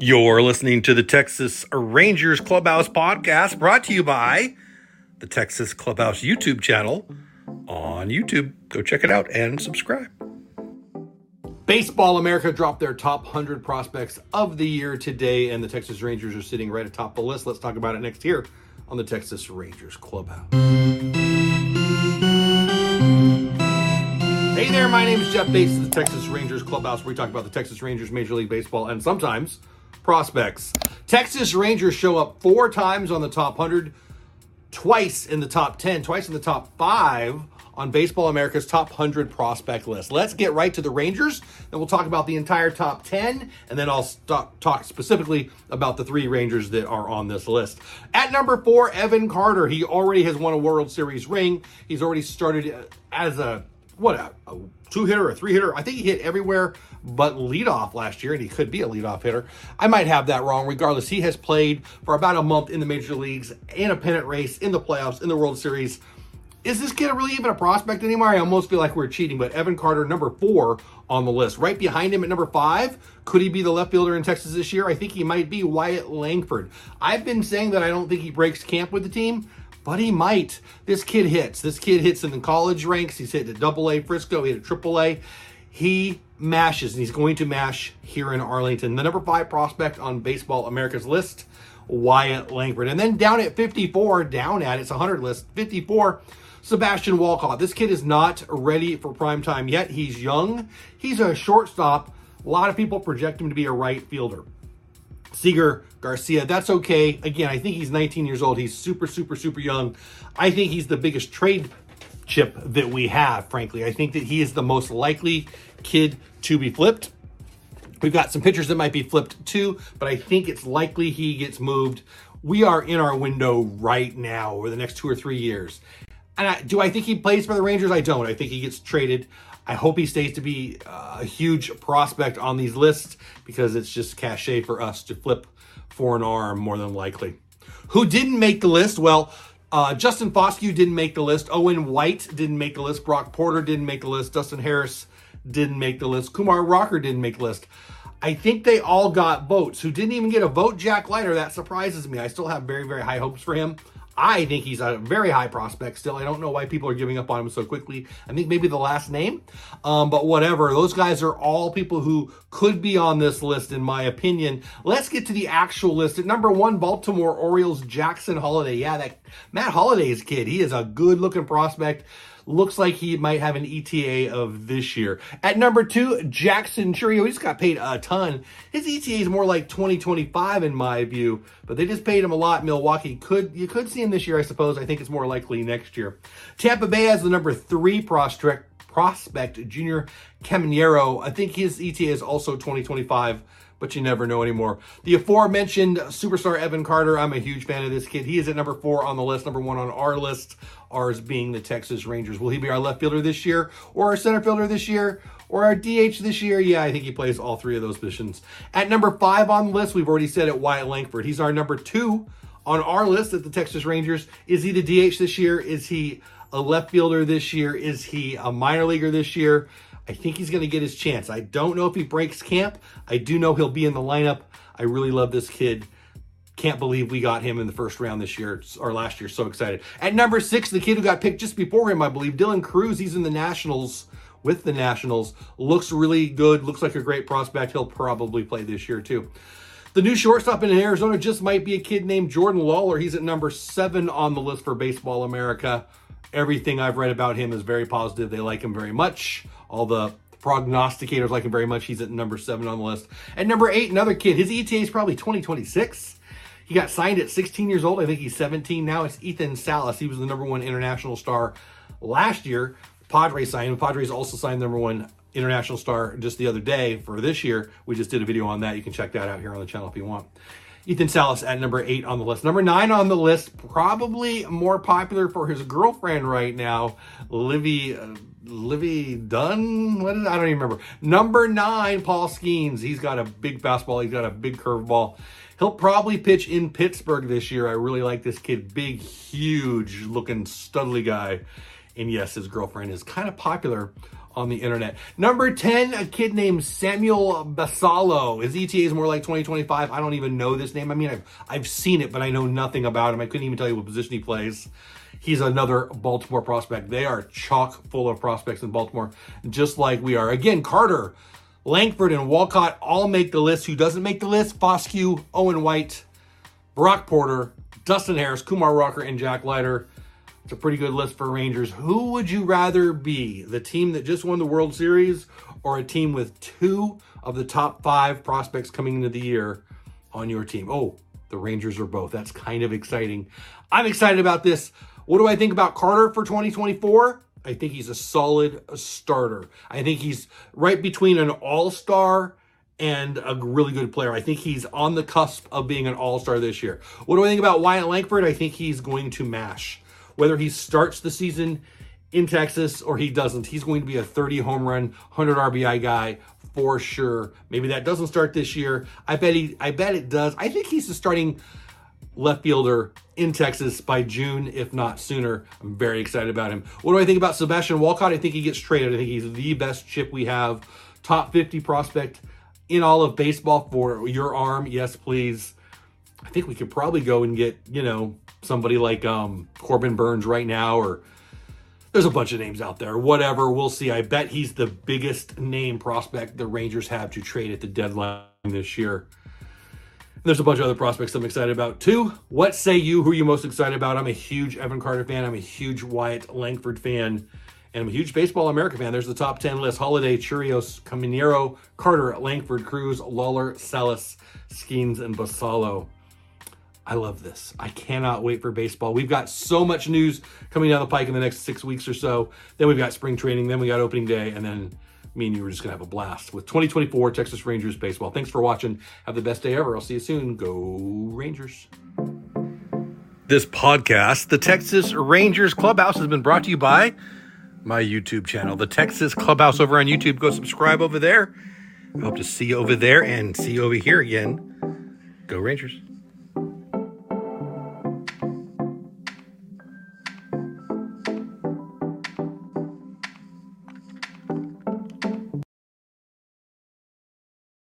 You're listening to the Texas Rangers Clubhouse podcast brought to you by the Texas Clubhouse YouTube channel on YouTube. Go check it out and subscribe. Baseball America dropped their top 100 prospects of the year today, and the Texas Rangers are sitting right atop the list. Let's talk about it next here on the Texas Rangers Clubhouse. Hey there, my name is Jeff Bates of the Texas Rangers Clubhouse, where we talk about the Texas Rangers, Major League Baseball, and sometimes prospects. Texas Rangers show up four times on the top 100, twice in the top 10, twice in the top five on Baseball America's top 100 prospect list. Let's get right to the Rangers, then we'll talk about the entire top 10, and then I'll stop, talk specifically about the three Rangers that are on this list. At number four, Evan Carter. He already has won a World Series ring. He's already started uh, as a what a, a two hitter, a three hitter. I think he hit everywhere but leadoff last year, and he could be a leadoff hitter. I might have that wrong. Regardless, he has played for about a month in the major leagues, in a pennant race, in the playoffs, in the World Series. Is this kid really even a prospect anymore? I almost feel like we're cheating, but Evan Carter, number four on the list. Right behind him at number five, could he be the left fielder in Texas this year? I think he might be Wyatt Langford. I've been saying that I don't think he breaks camp with the team but he might. This kid hits. This kid hits in the college ranks. He's hit at double A Frisco, he hit at triple A. He mashes, and he's going to mash here in Arlington. The number five prospect on Baseball America's list, Wyatt Langford. And then down at 54, down at it's 100 list, 54, Sebastian Walcott. This kid is not ready for prime time yet. He's young. He's a shortstop. A lot of people project him to be a right fielder. Seeger Garcia, that's okay. Again, I think he's 19 years old. He's super, super, super young. I think he's the biggest trade chip that we have, frankly. I think that he is the most likely kid to be flipped. We've got some pitchers that might be flipped too, but I think it's likely he gets moved. We are in our window right now over the next two or three years. And I, do I think he plays for the Rangers? I don't. I think he gets traded. I hope he stays to be a huge prospect on these lists because it's just cachet for us to flip for an arm more than likely. Who didn't make the list? Well, uh, Justin Foscue didn't make the list. Owen White didn't make the list. Brock Porter didn't make the list. Dustin Harris didn't make the list. Kumar Rocker didn't make the list. I think they all got votes. Who didn't even get a vote? Jack Leiter. That surprises me. I still have very, very high hopes for him. I think he's a very high prospect still. I don't know why people are giving up on him so quickly. I think maybe the last name, um, but whatever. Those guys are all people who could be on this list, in my opinion. Let's get to the actual list. At number one, Baltimore Orioles, Jackson Holliday. Yeah, that Matt Holliday's kid. He is a good looking prospect looks like he might have an ETA of this year. At number two, Jackson Chourio. He just got paid a ton. His ETA is more like 2025 in my view, but they just paid him a lot. Milwaukee could you could see him this year, I suppose. I think it's more likely next year. Tampa Bay has the number three prospect prospect, Junior Caminero. I think his ETA is also 2025 but you never know anymore. The aforementioned superstar Evan Carter, I'm a huge fan of this kid. He is at number four on the list, number one on our list, ours being the Texas Rangers. Will he be our left fielder this year, or our center fielder this year, or our DH this year? Yeah, I think he plays all three of those positions. At number five on the list, we've already said it, Wyatt Langford. He's our number two on our list at the Texas Rangers. Is he the DH this year? Is he a left fielder this year? Is he a minor leaguer this year? I think he's going to get his chance. I don't know if he breaks camp. I do know he'll be in the lineup. I really love this kid. Can't believe we got him in the first round this year or last year. So excited. At number six, the kid who got picked just before him, I believe, Dylan Crews. He's in the Nationals with the Nationals. Looks really good. Looks like a great prospect. He'll probably play this year too. The new shortstop in Arizona just might be a kid named Jordan Lawlar. He's at number seven on the list for Baseball America. Everything I've read about him is very positive. They like him very much. All the prognosticators like him very much. He's at number seven on the list. At number eight, another kid. His ETA is probably 2026. He got signed at 16 years old. I think he's 17 now. It's Ethan Salas. He was the number one international star last year. Padres signed him. Padres also signed number one international star just the other day for this year. We just did a video on that. You can check that out here on the channel if you want. Ethan Salas at number eight on the list. Number nine on the list, probably more popular for his girlfriend right now, Livvy, uh, Livvy Dunne. What is? I don't even remember. Number nine, Paul Skenes. He's got a big fastball. He's got a big curveball. He'll probably pitch in Pittsburgh this year. I really like this kid. Big, huge looking, studly guy. And yes, his girlfriend is kind of popular on the internet. Number 10, a kid named Samuel Basallo. His ETA is more like 2025. I don't even know this name. I mean, I've, I've seen it, but I know nothing about him. I couldn't even tell you what position he plays. He's another Baltimore prospect. They are chock full of prospects in Baltimore, just like we are. Again, Carter, Langford, and Walcott all make the list. Who doesn't make the list? Foscue, Owen White, Brock Porter, Dustin Harris, Kumar Rocker, and Jack Leiter. It's a pretty good list for Rangers. Who would you rather be? The team that just won the World Series or a team with two of the top five prospects coming into the year on your team? Oh, the Rangers are both. That's kind of exciting. I'm excited about this. What do I think about Carter for 2024? I think he's a solid starter. I think he's right between an all star and a really good player. I think he's on the cusp of being an all star this year. What do I think about Wyatt Langford? I think he's going to mash whether he starts the season in Texas or he doesn't, he's going to be a 30 home run, 100 RBI guy for sure. Maybe that doesn't start this year. I bet he I bet it does. I think he's the starting left fielder in Texas by June, if not sooner. I'm very excited about him. What do I think about Sebastian Walcott? I think he gets traded. I think he's the best chip we have. Top 50 prospect in all of baseball for your arm. Yes, please. I think we could probably go and get, you know, somebody like um, Corbin Burnes right now, or there's a bunch of names out there. Whatever, we'll see. I bet he's the biggest name prospect the Rangers have to trade at the deadline this year. There's a bunch of other prospects I'm excited about too. What say you? Who are you most excited about? I'm a huge Evan Carter fan. I'm a huge Wyatt Langford fan. And I'm a huge Baseball America fan. There's the top 10 list. Holliday, Chirios, Caminero, Carter, Langford, Crews, Lawlar, Salas, Skenes, and Basallo. I love this. I cannot wait for baseball. We've got so much news coming down the pike in the next six weeks or so. Then we've got spring training. Then we got opening day. And then me and you are just going to have a blast with 2024 Texas Rangers baseball. Thanks for watching. Have the best day ever. I'll see you soon. Go Rangers. This podcast, the Texas Rangers Clubhouse, has been brought to you by my YouTube channel, the Texas Clubhouse over on YouTube. Go subscribe over there. I hope to see you over there and see you over here again. Go Rangers.